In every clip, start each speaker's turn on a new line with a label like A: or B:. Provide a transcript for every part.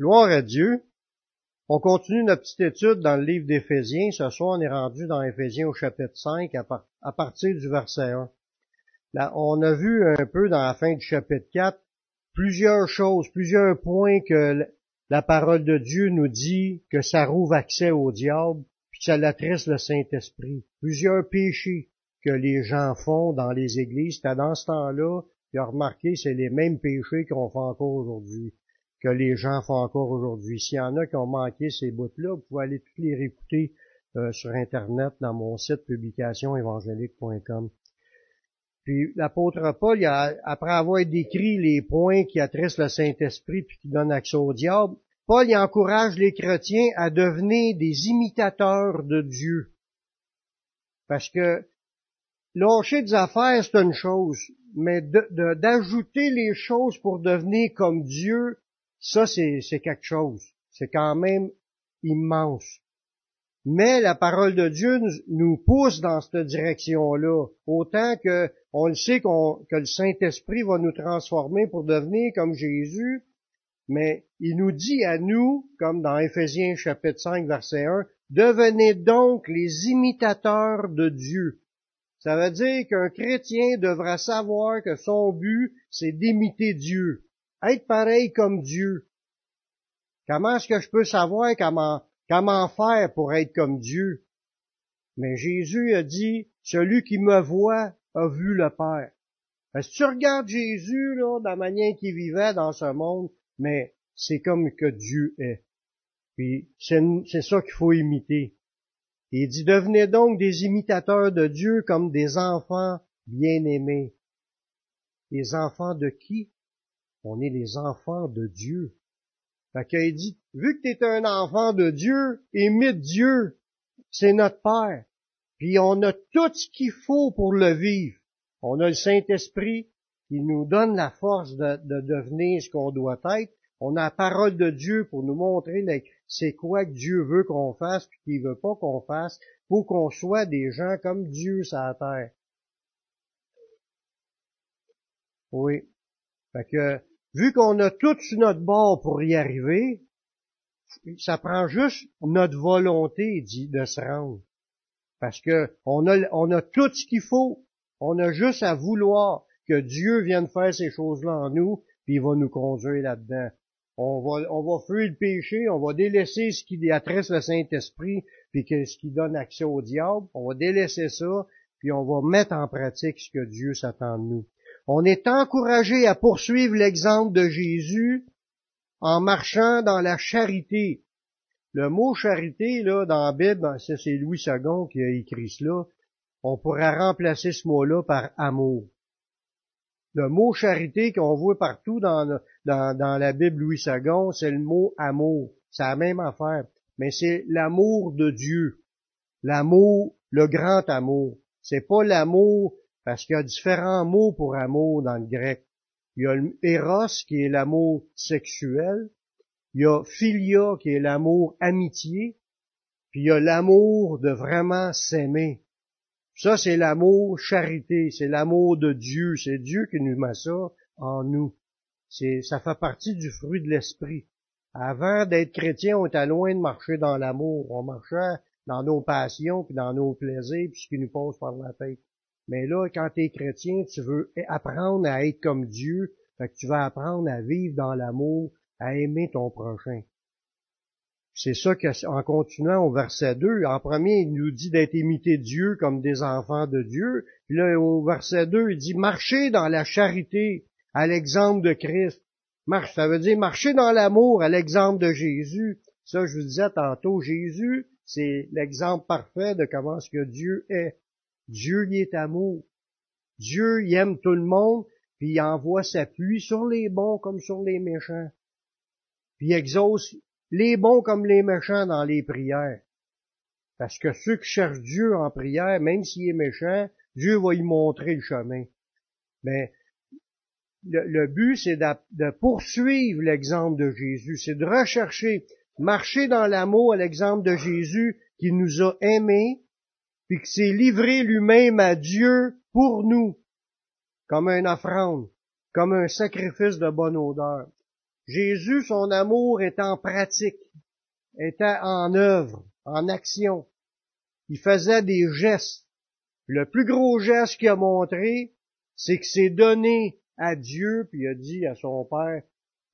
A: Gloire à Dieu. On continue notre petite étude dans le livre d'Éphésiens. Ce soir, on est rendu dans Éphésiens au chapitre 5 à, partir du verset 1. Là, on a vu un peu dans la fin du chapitre 4 plusieurs choses, plusieurs points que la parole de Dieu nous dit que ça rouvre accès au diable, puis que ça l'attriste le Saint-Esprit. Plusieurs péchés que les gens font dans les églises, dans ce temps-là, il a remarqué, c'est les mêmes péchés qu'on fait encore aujourd'hui que les gens font encore aujourd'hui. S'il y en a qui ont manqué ces bouts-là, vous pouvez aller toutes les réécouter euh, sur Internet dans mon site publicationévangélique.com. Puis l'apôtre Paul, après avoir décrit les points qui attristent le Saint-Esprit puis qui donnent accès au diable, Paul encourage les chrétiens à devenir des imitateurs de Dieu. Parce que lâcher des affaires, c'est une chose, mais d'ajouter les choses pour devenir comme Dieu, ça, c'est quelque chose. C'est quand même immense. Mais la parole de Dieu nous pousse dans cette direction-là, autant que on le sait que le Saint-Esprit va nous transformer pour devenir comme Jésus, mais il nous dit à nous, comme dans Éphésiens chapitre 5 verset 1, devenez donc les imitateurs de Dieu. Ça veut dire qu'un chrétien devra savoir que son but, c'est d'imiter Dieu être pareil comme Dieu. Comment est-ce que je peux savoir comment, comment faire pour être comme Dieu? Mais Jésus a dit, celui qui me voit a vu le Père. Si tu regardes Jésus, là, de la manière qu'il vivait dans ce monde, mais c'est comme que Dieu est. Puis c'est ça qu'il faut imiter. Il dit, devenez donc des imitateurs de Dieu comme des enfants bien-aimés. Les enfants de qui? On est les enfants de Dieu. Fait qu'il dit, vu que tu es un enfant de Dieu, imite Dieu. C'est notre Père. Puis on a tout ce qu'il faut pour le vivre. On a le Saint-Esprit qui nous donne la force de, devenir ce qu'on doit être. On a la parole de Dieu pour nous montrer c'est quoi que Dieu veut qu'on fasse puis qu'il veut pas qu'on fasse pour qu'on soit des gens comme Dieu sur la terre. Oui. Fait que vu qu'on a tout sur notre bord pour y arriver, ça prend juste notre volonté de se rendre. Parce que on a, on a tout ce qu'il faut. On a juste à vouloir que Dieu vienne faire ces choses-là en nous, puis il va nous conduire là-dedans. On va, on va fuir le péché, on va délaisser ce qui adresse le Saint-Esprit, puis ce qui donne accès au diable. On va délaisser ça, puis on va mettre en pratique ce que Dieu s'attend de nous. On est encouragé à poursuivre l'exemple de Jésus en marchant dans la charité. Le mot charité, là, dans la Bible, ben, c'est Louis II qui a écrit cela. On pourrait remplacer ce mot-là par amour. Le mot charité qu'on voit partout dans, la Bible Louis II, c'est le mot amour. C'est la même affaire. Mais c'est l'amour de Dieu. L'amour, le grand amour. C'est pas l'amour parce qu'il y a différents mots pour amour dans le grec. Il y a le eros qui est l'amour sexuel, il y a philia qui est l'amour amitié, puis il y a l'amour de vraiment s'aimer. Ça, c'est l'amour charité, c'est l'amour de Dieu, c'est Dieu qui nous met ça en nous. Ça fait partie du fruit de l'esprit. Avant d'être chrétien, on était loin de marcher dans l'amour. On marchait dans nos passions, puis dans nos plaisirs, puis ce qui nous passe par la tête. Mais là, quand tu es chrétien, tu veux apprendre à être comme Dieu, que tu vas apprendre à vivre dans l'amour, à aimer ton prochain. C'est ça qu'en continuant au verset 2, en premier, il nous dit d'être imité Dieu comme des enfants de Dieu. Puis là, au verset 2, il dit marcher dans la charité à l'exemple de Christ. Marche, ça veut dire marcher dans l'amour à l'exemple de Jésus. Ça, je vous disais tantôt, Jésus, c'est l'exemple parfait de comment ce que Dieu est. Dieu y est amour. Dieu y aime tout le monde, puis il envoie sa pluie sur les bons comme sur les méchants. Puis exauce les bons comme les méchants dans les prières. Parce que ceux qui cherchent Dieu en prière, même s'il est méchant, Dieu va y montrer le chemin. Mais le, but, c'est de, de, poursuivre l'exemple de Jésus, c'est de rechercher, marcher dans l'amour à l'exemple de Jésus qui nous a aimés, puis qu'il s'est livré lui-même à Dieu pour nous, comme une offrande, comme un sacrifice de bonne odeur. Jésus, son amour est en pratique, était en œuvre, en action. Il faisait des gestes. Le plus gros geste qu'il a montré, c'est que c'est donné à Dieu, puis il a dit à son Père,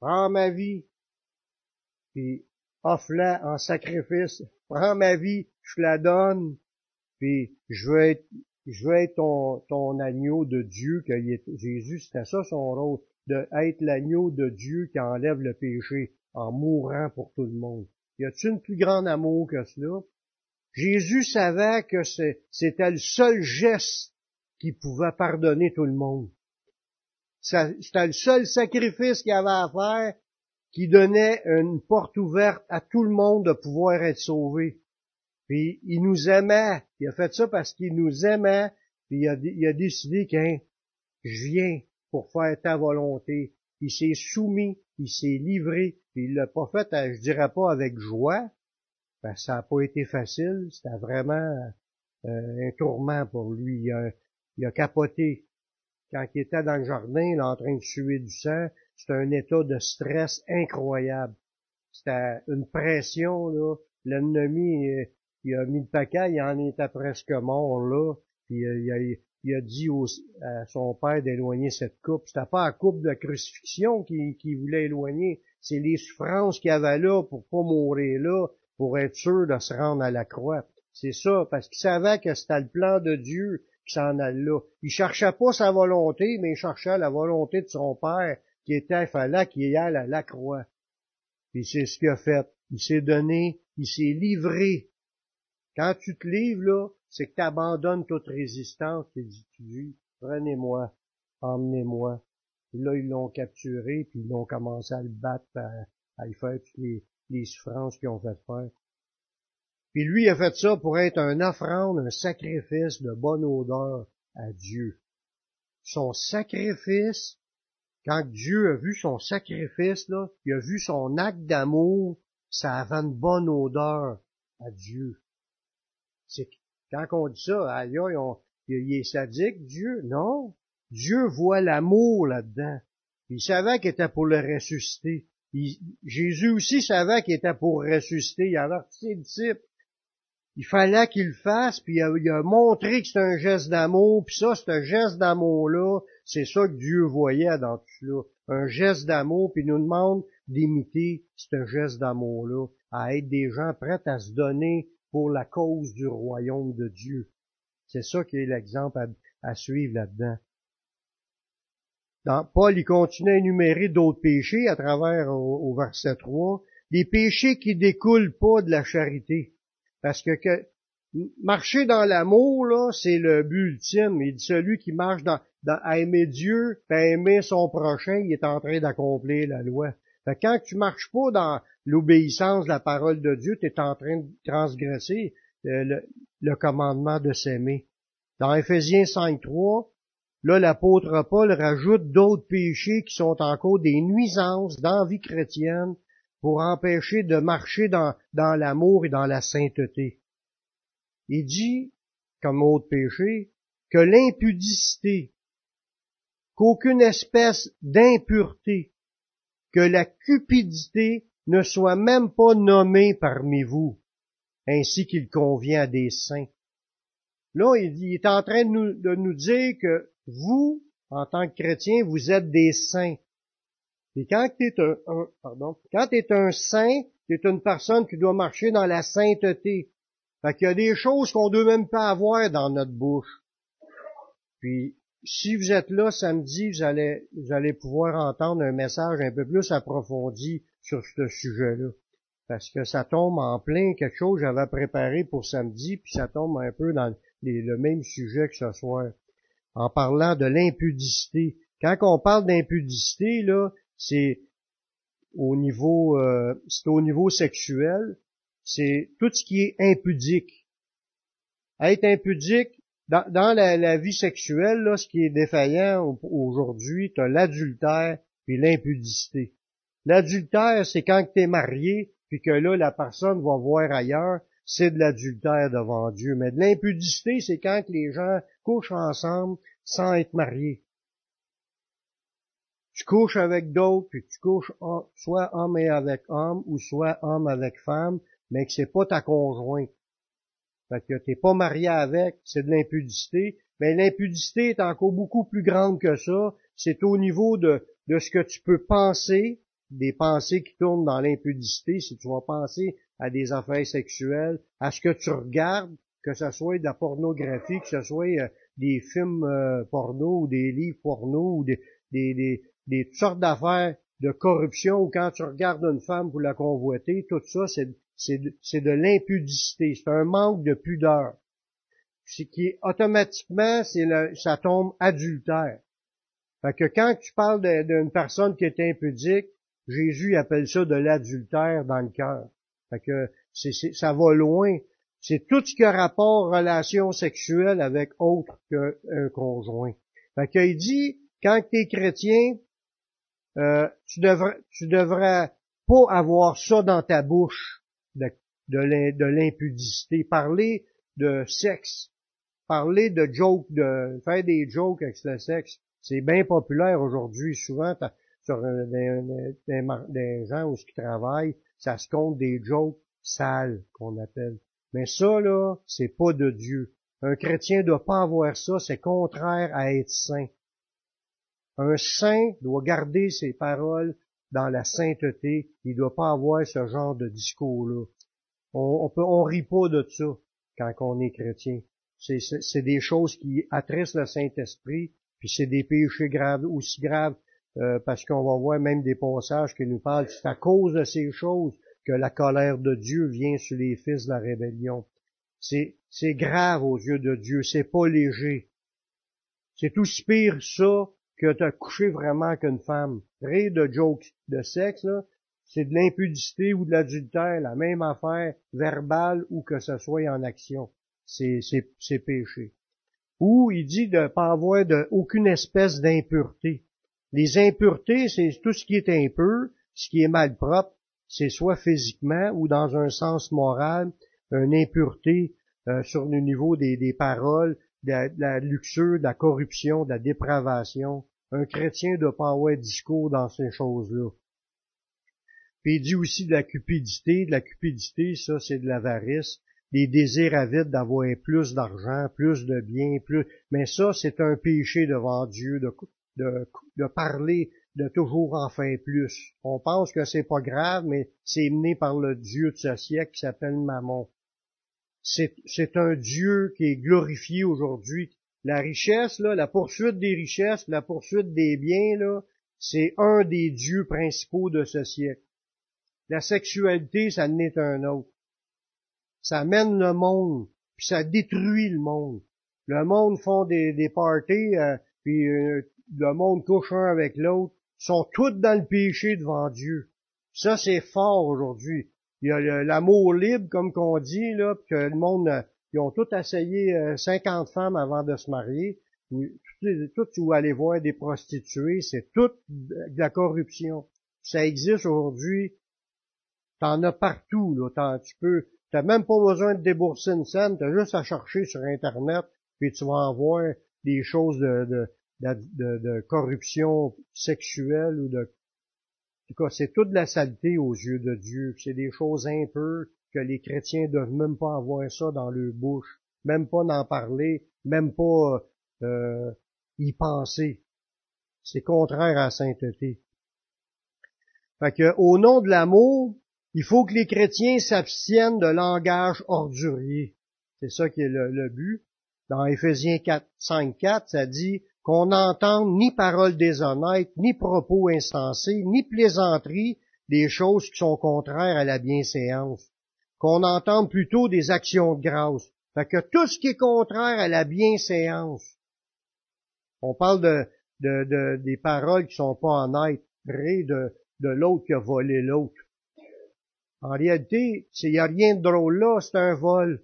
A: prends ma vie, puis offre-la en sacrifice, prends ma vie, je la donne, puis je veux être, ton agneau de Dieu, que Jésus, c'était ça son rôle, de être l'agneau de Dieu qui enlève le péché en mourant pour tout le monde. Y a-t-il une plus grande amour que cela? Jésus savait que c'était le seul geste qui pouvait pardonner tout le monde. C'était le seul sacrifice qu'il avait à faire qui donnait une porte ouverte à tout le monde de pouvoir être sauvé. Puis il nous aimait. Il a fait ça parce qu'il nous aimait. Puis il a, il a décidé qu'un je viens pour faire ta volonté. Il s'est soumis, il s'est livré. Puis il l'a pas fait, je dirais pas avec joie, que ça n'a pas été facile. C'était vraiment euh, un tourment pour lui. Il a, il a capoté. Quand il était dans le jardin, il est en train de suer du sang, c'était un état de stress incroyable. C'était une pression, là. L'ennemi, il a mis le paquet, il en était presque mort, là. Puis euh, il, a, il a dit à son père d'éloigner cette coupe. C'était pas la coupe de crucifixion qu'il voulait éloigner, c'est les souffrances qu'il avait là pour pas mourir là, pour être sûr de se rendre à la croix. C'est ça, parce qu'il savait que c'était le plan de Dieu qui s'en allait là. Il cherchait pas sa volonté, mais il cherchait la volonté de son père, qui était, fallait qu'il aille à la croix. Puis c'est ce qu'il a fait. Il s'est donné, il s'est livré. Quand tu te livres, là, c'est que tu abandonnes toute résistance, tu dis, prenez-moi, emmenez-moi. Puis là, ils l'ont capturé, puis ils ont commencé à le battre, à, à lui faire toutes les, les souffrances qu'ils ont fait faire. Puis lui il a fait ça pour être un offrande, un sacrifice de bonne odeur à Dieu. Son sacrifice, quand Dieu a vu son sacrifice, là, il a vu son acte d'amour, ça avait une bonne odeur à Dieu. C'est quand on dit ça, aïe, aïe, il est sadique, Dieu. Non. Dieu voit l'amour là-dedans. Il savait qu'il était pour le ressusciter. Jésus aussi savait qu'il était pour ressusciter. Il a ses disciples. Il fallait qu'il le fasse, puis il a, montré que c'est un geste d'amour, puis ça, c'est un geste d'amour-là, c'est ça que Dieu voyait dans tout cela. Un geste d'amour, puis il nous demande d'imiter ce geste d'amour-là, à être des gens prêts à se donner pour la cause du royaume de Dieu. C'est ça qui est l'exemple à, suivre là-dedans. Dans, Paul, il continue à énumérer d'autres péchés à travers au, verset 3, des péchés qui découlent pas de la charité. Parce que, marcher dans l'amour, là, c'est le but ultime. Celui qui marche dans, à aimer Dieu, à aimer son prochain, il est en train d'accomplir la loi. Fait quand tu marches pas dans l'obéissance de la parole de Dieu, tu es en train de transgresser euh, le, commandement de s'aimer. Dans Ephésiens 5.3, là, l'apôtre Paul rajoute d'autres péchés qui sont encore des nuisances dans la vie chrétienne pour empêcher de marcher dans l'amour et dans la sainteté. Il dit, comme autre péché, que l'impudicité, qu'aucune espèce d'impureté, que la cupidité ne soit même pas nommé parmi vous, ainsi qu'il convient à des saints. Là, il est en train de nous, dire que vous, en tant que chrétien, vous êtes des saints. Et quand tu es un, pardon, quand es un saint, tu es une personne qui doit marcher dans la sainteté. Fait qu'il y a des choses qu'on ne doit même pas avoir dans notre bouche. Puis, si vous êtes là samedi, vous allez, vous allez pouvoir entendre un message un peu plus approfondi sur ce sujet-là. Parce que ça tombe en plein quelque chose que j'avais préparé pour samedi, puis ça tombe un peu dans le même sujet que ce soir. En parlant de l'impudicité. Quand on parle d'impudicité, là, c'est au niveau euh, c'est au niveau sexuel, c'est tout ce qui est impudique. Être impudique, dans, la, vie sexuelle, là, ce qui est défaillant aujourd'hui, tu l'adultère et l'impudicité. L'adultère, c'est quand tu es marié, puis que là, la personne va voir ailleurs, c'est de l'adultère devant Dieu. Mais de l'impudicité, c'est quand les gens couchent ensemble sans être mariés. tu couches avec d'autres, puis tu couches soit homme et avec homme, ou soit homme avec femme, mais que c'est pas ta conjointe. Fait que t'es pas marié avec, c'est de l'impudicité. Mais l'impudicité est encore beaucoup plus grande que ça. C'est au niveau de, de ce que tu peux penser, des pensées qui tournent dans l'impudicité, si tu vas penser à des affaires sexuelles, à ce que tu regardes, que ce soit de la pornographie, que ce soit euh, des films euh, porno ou des livres porno ou des, des, des, des toutes sortes d'affaires de corruption ou quand tu regardes une femme pour la convoiter, tout ça, c'est, c'est, c'est de l'impudicité, c'est un manque de pudeur. Ce qui est automatiquement, c'est ça tombe adultère. Fait que quand tu parles d'une personne qui est impudique, Jésus appelle ça de l'adultère dans le cœur. Fait que ça va loin. C'est tout ce qui a rapport relation sexuelle avec autre qu'un conjoint. Fait qu'il dit, quand tu es chrétien, euh, tu devrais, tu devrais pas avoir ça dans ta bouche de, l'impudicité. Parler de sexe, parler de joke, de faire des jokes avec le sexe, c'est bien populaire aujourd'hui. Souvent, sur des, des, gens où qui travaillent, ça se compte des jokes sales qu'on appelle. Mais ça, là, c'est pas de Dieu. Un chrétien doit pas avoir ça, c'est contraire à être saint. Un saint doit garder ses paroles dans la sainteté. Il doit pas avoir ce genre de discours-là. On, on, peut, on rit pas de ça quand on est chrétien. C'est des choses qui attrissent le Saint-Esprit, puis c'est des péchés graves, aussi graves, euh, parce qu'on va voir même des passages qui nous parlent, c'est à cause de ces choses que la colère de Dieu vient sur les fils de la rébellion. C'est, grave aux yeux de Dieu, c'est pas léger. C'est aussi pire ça que de coucher vraiment qu'une femme. Rire de jokes de sexe, c'est de l'impudicité ou de l'adultère, la même affaire, verbale ou que ce soit en action. C'est, péché. Ou il dit de pas avoir de, aucune espèce d'impureté. Les impuretés, c'est tout ce qui est impur, ce qui est mal propre, c'est soit physiquement ou dans un sens moral, une impureté euh, sur le niveau des, des paroles, de la, luxure, de la corruption, de la dépravation. Un chrétien ne doit pas avoir discours dans ces choses-là. Puis il dit aussi de la cupidité. De la cupidité, ça, c'est de l'avarice. Des désirs avides d'avoir plus d'argent, plus de biens, plus. Mais ça, c'est un péché devant Dieu de, parler de toujours en faire plus. On pense que c'est pas grave, mais c'est mené par le Dieu de ce siècle qui s'appelle Mammon. C'est un Dieu qui est glorifié aujourd'hui. La richesse, la poursuite des richesses, la poursuite des biens, c'est un des dieux principaux de ce siècle. La sexualité, ça n'est un autre. Ça mène le monde, puis ça détruit le monde. Le monde font des, des parties, euh, puis euh, le monde couche un avec l'autre, sont toutes dans le péché devant Dieu. Ça, c'est fort aujourd'hui. Il y a l'amour libre, comme qu'on dit, là, que le monde, euh, ils ont tout essayé 50 euh, femmes avant de se marier. Tout, où aller voir des prostituées, c'est tout de la corruption. Ça existe aujourd'hui. T'en as partout, là. Tu peux, t'as même pas besoin de débourser une scène, t'as juste à chercher sur Internet, puis tu vas en voir des choses de de, corruption sexuelle ou de... En tout cas, c'est toute la saleté aux yeux de Dieu. C'est des choses peu que les chrétiens doivent même pas avoir ça dans leur bouche, même pas n'en parler, même pas euh, y penser. C'est contraire à la sainteté. Fait que, au nom de l'amour, il faut que les chrétiens s'abstiennent de langage ordurier. C'est ça qui est le, but. Dans Éphésiens 4, 5, 4, ça dit qu'on n'entende ni paroles déshonnêtes, ni propos insensés, ni plaisanteries, des choses qui sont contraires à la bienséance, qu'on entende plutôt des actions de grâce. Fait que tout ce qui est contraire à la bienséance, on parle de, de, des paroles qui sont pas honnêtes, près de, de l'autre qui a volé l'autre. En réalité, il n'y a rien de drôle là, c'est un vol.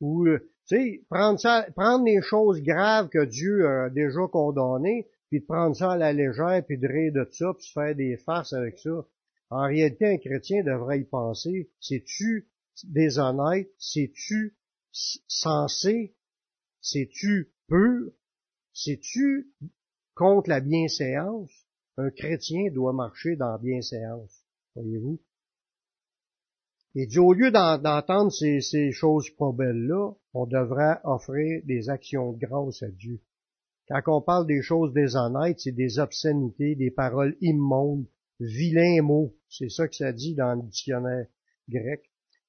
A: Ou euh, tu sais, prendre ça, prendre les choses graves que Dieu a déjà condamnées, puis de prendre ça à la légère, puis de rire de ça, puis se faire des farces avec ça. En réalité, un chrétien devrait y penser. C'est-tu déshonnête? C'est-tu sensé? C'est-tu pur? C'est-tu contre la bienséance? Un chrétien doit marcher dans bienséance, voyez-vous. Et dit, au lieu d'entendre ces, choses pas belles-là, on devrait offrir des actions de grâce à Dieu. Quand on parle des choses déshonnêtes, c'est des obscénités, des paroles immondes, vilains mots. C'est ça que ça dit dans le dictionnaire grec.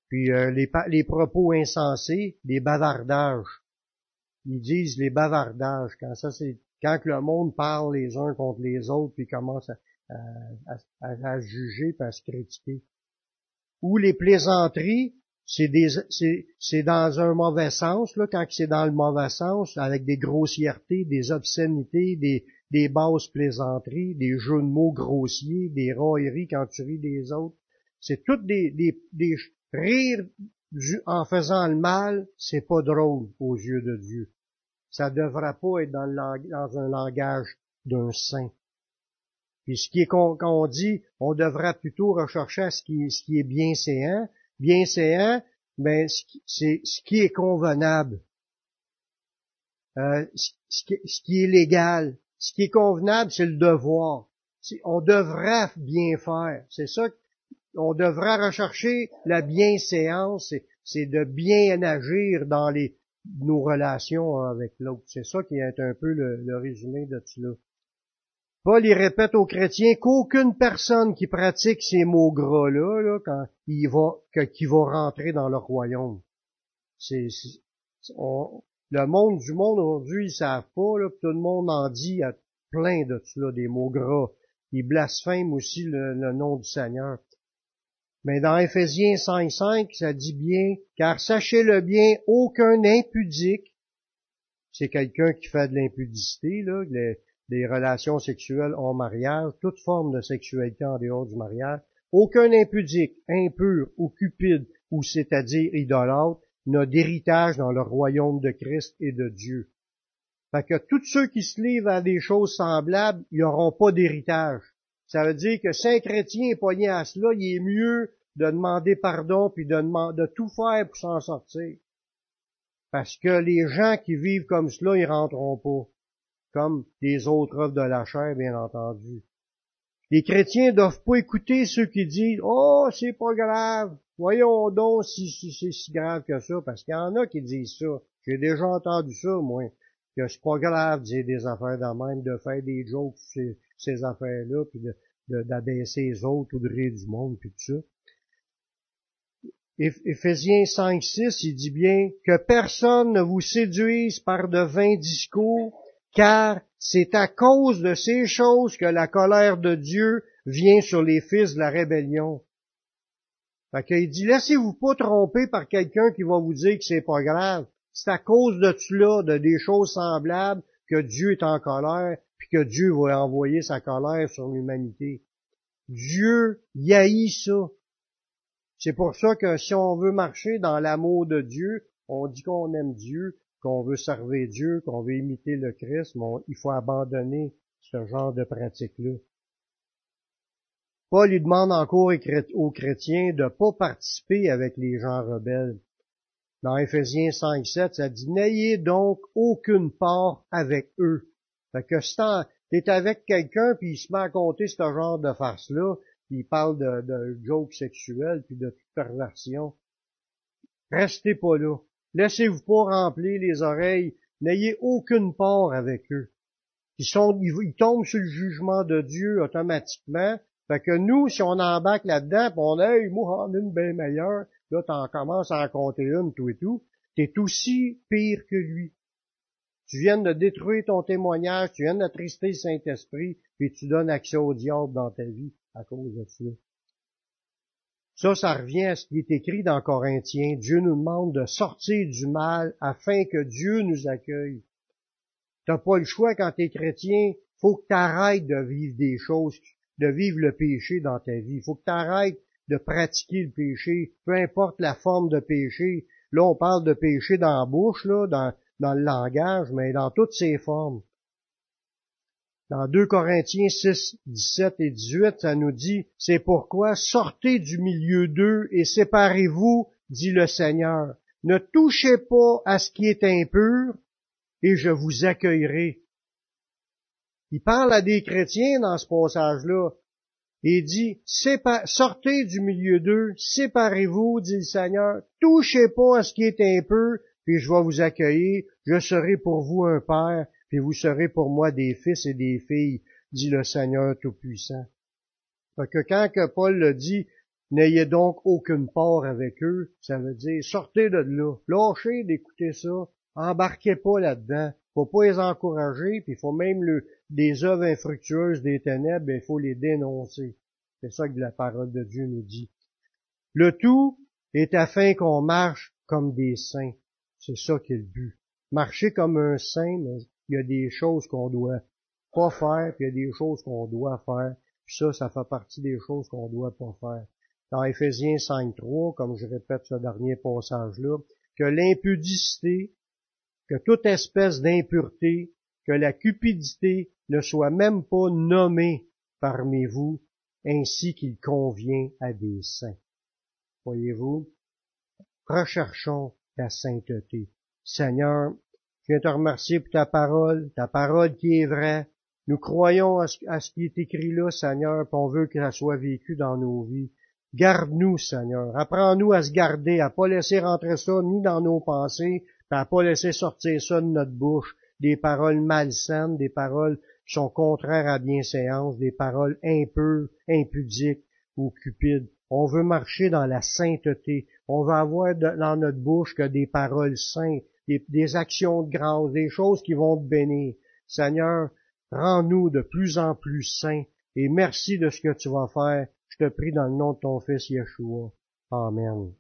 A: Puis euh, les, les propos insensés, des bavardages. Ils disent les bavardages. Quand ça, c'est quand le monde parle les uns contre les autres, puis commence à, à, à, juger, puis à se critiquer ou les plaisanteries, c'est dans un mauvais sens, là, quand c'est dans le mauvais sens, avec des grossièretés, des obscénités, des, des basses plaisanteries, des jeux de mots grossiers, des railleries quand tu ris des autres. C'est toutes des, des, des rires en faisant le mal, c'est pas drôle aux yeux de Dieu. Ça devrait pas être dans, le, dans un langage d'un saint. Puis ce qui est qu'on on dit, on devra plutôt rechercher ce qui, ce qui est bien séant. Bien séant, ben, c'est ce qui est convenable. Euh, ce, qui, est légal. Ce qui est convenable, c'est le devoir. On devrait bien faire. C'est ça on devrait rechercher la bienséance, c'est de bien agir dans les, nos relations avec l'autre. C'est ça qui est un peu le, le résumé de tout cela. Paul y répète aux chrétiens qu'aucune personne qui pratique ces mots gras-là, quand il va, qui va rentrer dans le royaume. C'est, le monde du monde aujourd'hui, ils savent pas, là, tout le monde en dit à plein de cela, des mots gras. Ils blasphèment aussi le, nom du Seigneur. Mais dans Ephésiens 5.5, ça dit bien, car sachez-le bien, aucun impudique, c'est quelqu'un qui fait de l'impudicité, là, des relations sexuelles en mariage, toute forme de sexualité en dehors du mariage, aucun impudique, impur ou cupide, ou c'est-à-dire idolâtre, n'a d'héritage dans le royaume de Christ et de Dieu. Fait que tous ceux qui se livrent à des choses semblables, ils n'auront pas d'héritage. Ça veut dire que Saint chrétien est poigné à cela, il est mieux de demander pardon puis de, de tout faire pour s'en sortir. Parce que les gens qui vivent comme cela, ils rentreront pas comme les autres œuvres de la chair, bien entendu. Les chrétiens doivent pas écouter ceux qui disent Oh, c'est pas grave, voyons donc si, c'est si grave que ça, parce qu'il y en a qui disent ça. J'ai déjà entendu ça, moi, que c'est pas grave de dire des affaires de même, de faire des jokes sur ces, affaires-là, puis d'abaisser les autres ou de rire du monde, puis tout ça. Éphésiens 5, 6, il dit bien que personne ne vous séduise par de vains discours car c'est à cause de ces choses que la colère de Dieu vient sur les fils de la rébellion. Fait qu'il dit, laissez-vous pas tromper par quelqu'un qui va vous dire que c'est pas grave. C'est à cause de cela, de des choses semblables, que Dieu est en colère, puis que Dieu va envoyer sa colère sur l'humanité. Dieu haït ça. C'est pour ça que si on veut marcher dans l'amour de Dieu, on dit qu'on aime Dieu, qu'on veut servir Dieu, qu'on veut imiter le Christ, il faut abandonner ce genre de pratique-là. Paul lui demande encore aux chrétiens de ne pas participer avec les gens rebelles. Dans Ephésiens 5, 7, ça dit, n'ayez donc aucune part avec eux. Fait que si t'es avec quelqu'un puis il se met à compter ce genre de farce-là, puis il parle de, jokes sexuels puis de perversion, restez pas là. Laissez-vous pas remplir les oreilles. N'ayez aucune part avec eux. Ils, sont, ils, tombent sur le jugement de Dieu automatiquement. Fait que nous, si on embarque là-dedans, on hey, moi, en une bien meilleure, là, t'en commences à en compter une, tout et tout, t'es aussi pire que lui. Tu viens de détruire ton témoignage, tu viens d'attrister le Saint-Esprit, puis tu donnes accès au diable dans ta vie à cause de ça. Ça, ça revient à ce qui est écrit dans Corinthiens. Dieu nous demande de sortir du mal afin que Dieu nous accueille. T'as pas le choix quand t'es chrétien. Faut que t'arrêtes de vivre des choses, de vivre le péché dans ta vie. Faut que t'arrêtes de pratiquer le péché, peu importe la forme de péché. Là, on parle de péché dans la bouche, là, dans, dans le langage, mais dans toutes ses formes. Dans 2 Corinthiens 6, 17 et 18, ça nous dit, c'est pourquoi sortez du milieu d'eux et séparez-vous, dit le Seigneur. Ne touchez pas à ce qui est impur et je vous accueillerai. il parle à des chrétiens dans ce passage-là. Il dit, sortez du milieu d'eux, séparez-vous, dit le Seigneur, touchez pas à ce qui est peu, puis je vais vous accueillir, je serai pour vous un père, puis vous serez pour moi des fils et des filles, dit le Seigneur Tout-Puissant. que quand que Paul le dit, n'ayez donc aucune part avec eux, ça veut dire, sortez de là, lâchez d'écouter ça, embarquez pas là-dedans, faut pas les encourager, puis faut même le, des œuvres infructueuses des ténèbres, il faut les dénoncer. C'est ça que la parole de Dieu nous dit. Le tout est afin qu'on marche comme des saints. C'est ça qui est le but. Marcher comme un saint, mais il y a des choses qu'on doit pas faire, puis il y a des choses qu'on doit faire. Puis ça, ça fait partie des choses qu'on doit pas faire. Dans Éphésiens 5.3, comme je répète ce dernier passage-là, que l'impudicité, que toute espèce d'impureté, que la cupidité ne soit même pas nommée parmi vous, ainsi qu'il convient à des saints. Voyez-vous, recherchons la sainteté. Seigneur, je viens te remercier pour ta parole, ta parole qui est vraie. Nous croyons à ce, qui est écrit là, Seigneur, puis on veut que ça soit vécu dans nos vies. Garde-nous, Seigneur. Apprends-nous à se garder, à pas laisser rentrer ça ni dans nos pensées, puis à pas laisser sortir ça de notre bouche, des paroles malsaines, des paroles qui sont contraires à bienséance, des paroles impures, impudiques ou cupides. On veut marcher dans la sainteté. On veut avoir dans notre bouche que des paroles saintes, des, actions de grâce, des choses qui vont te bénir. Seigneur, rends-nous de plus en plus saints et merci de ce que tu vas faire. Je te prie dans le nom de ton Fils Yeshua. Amen.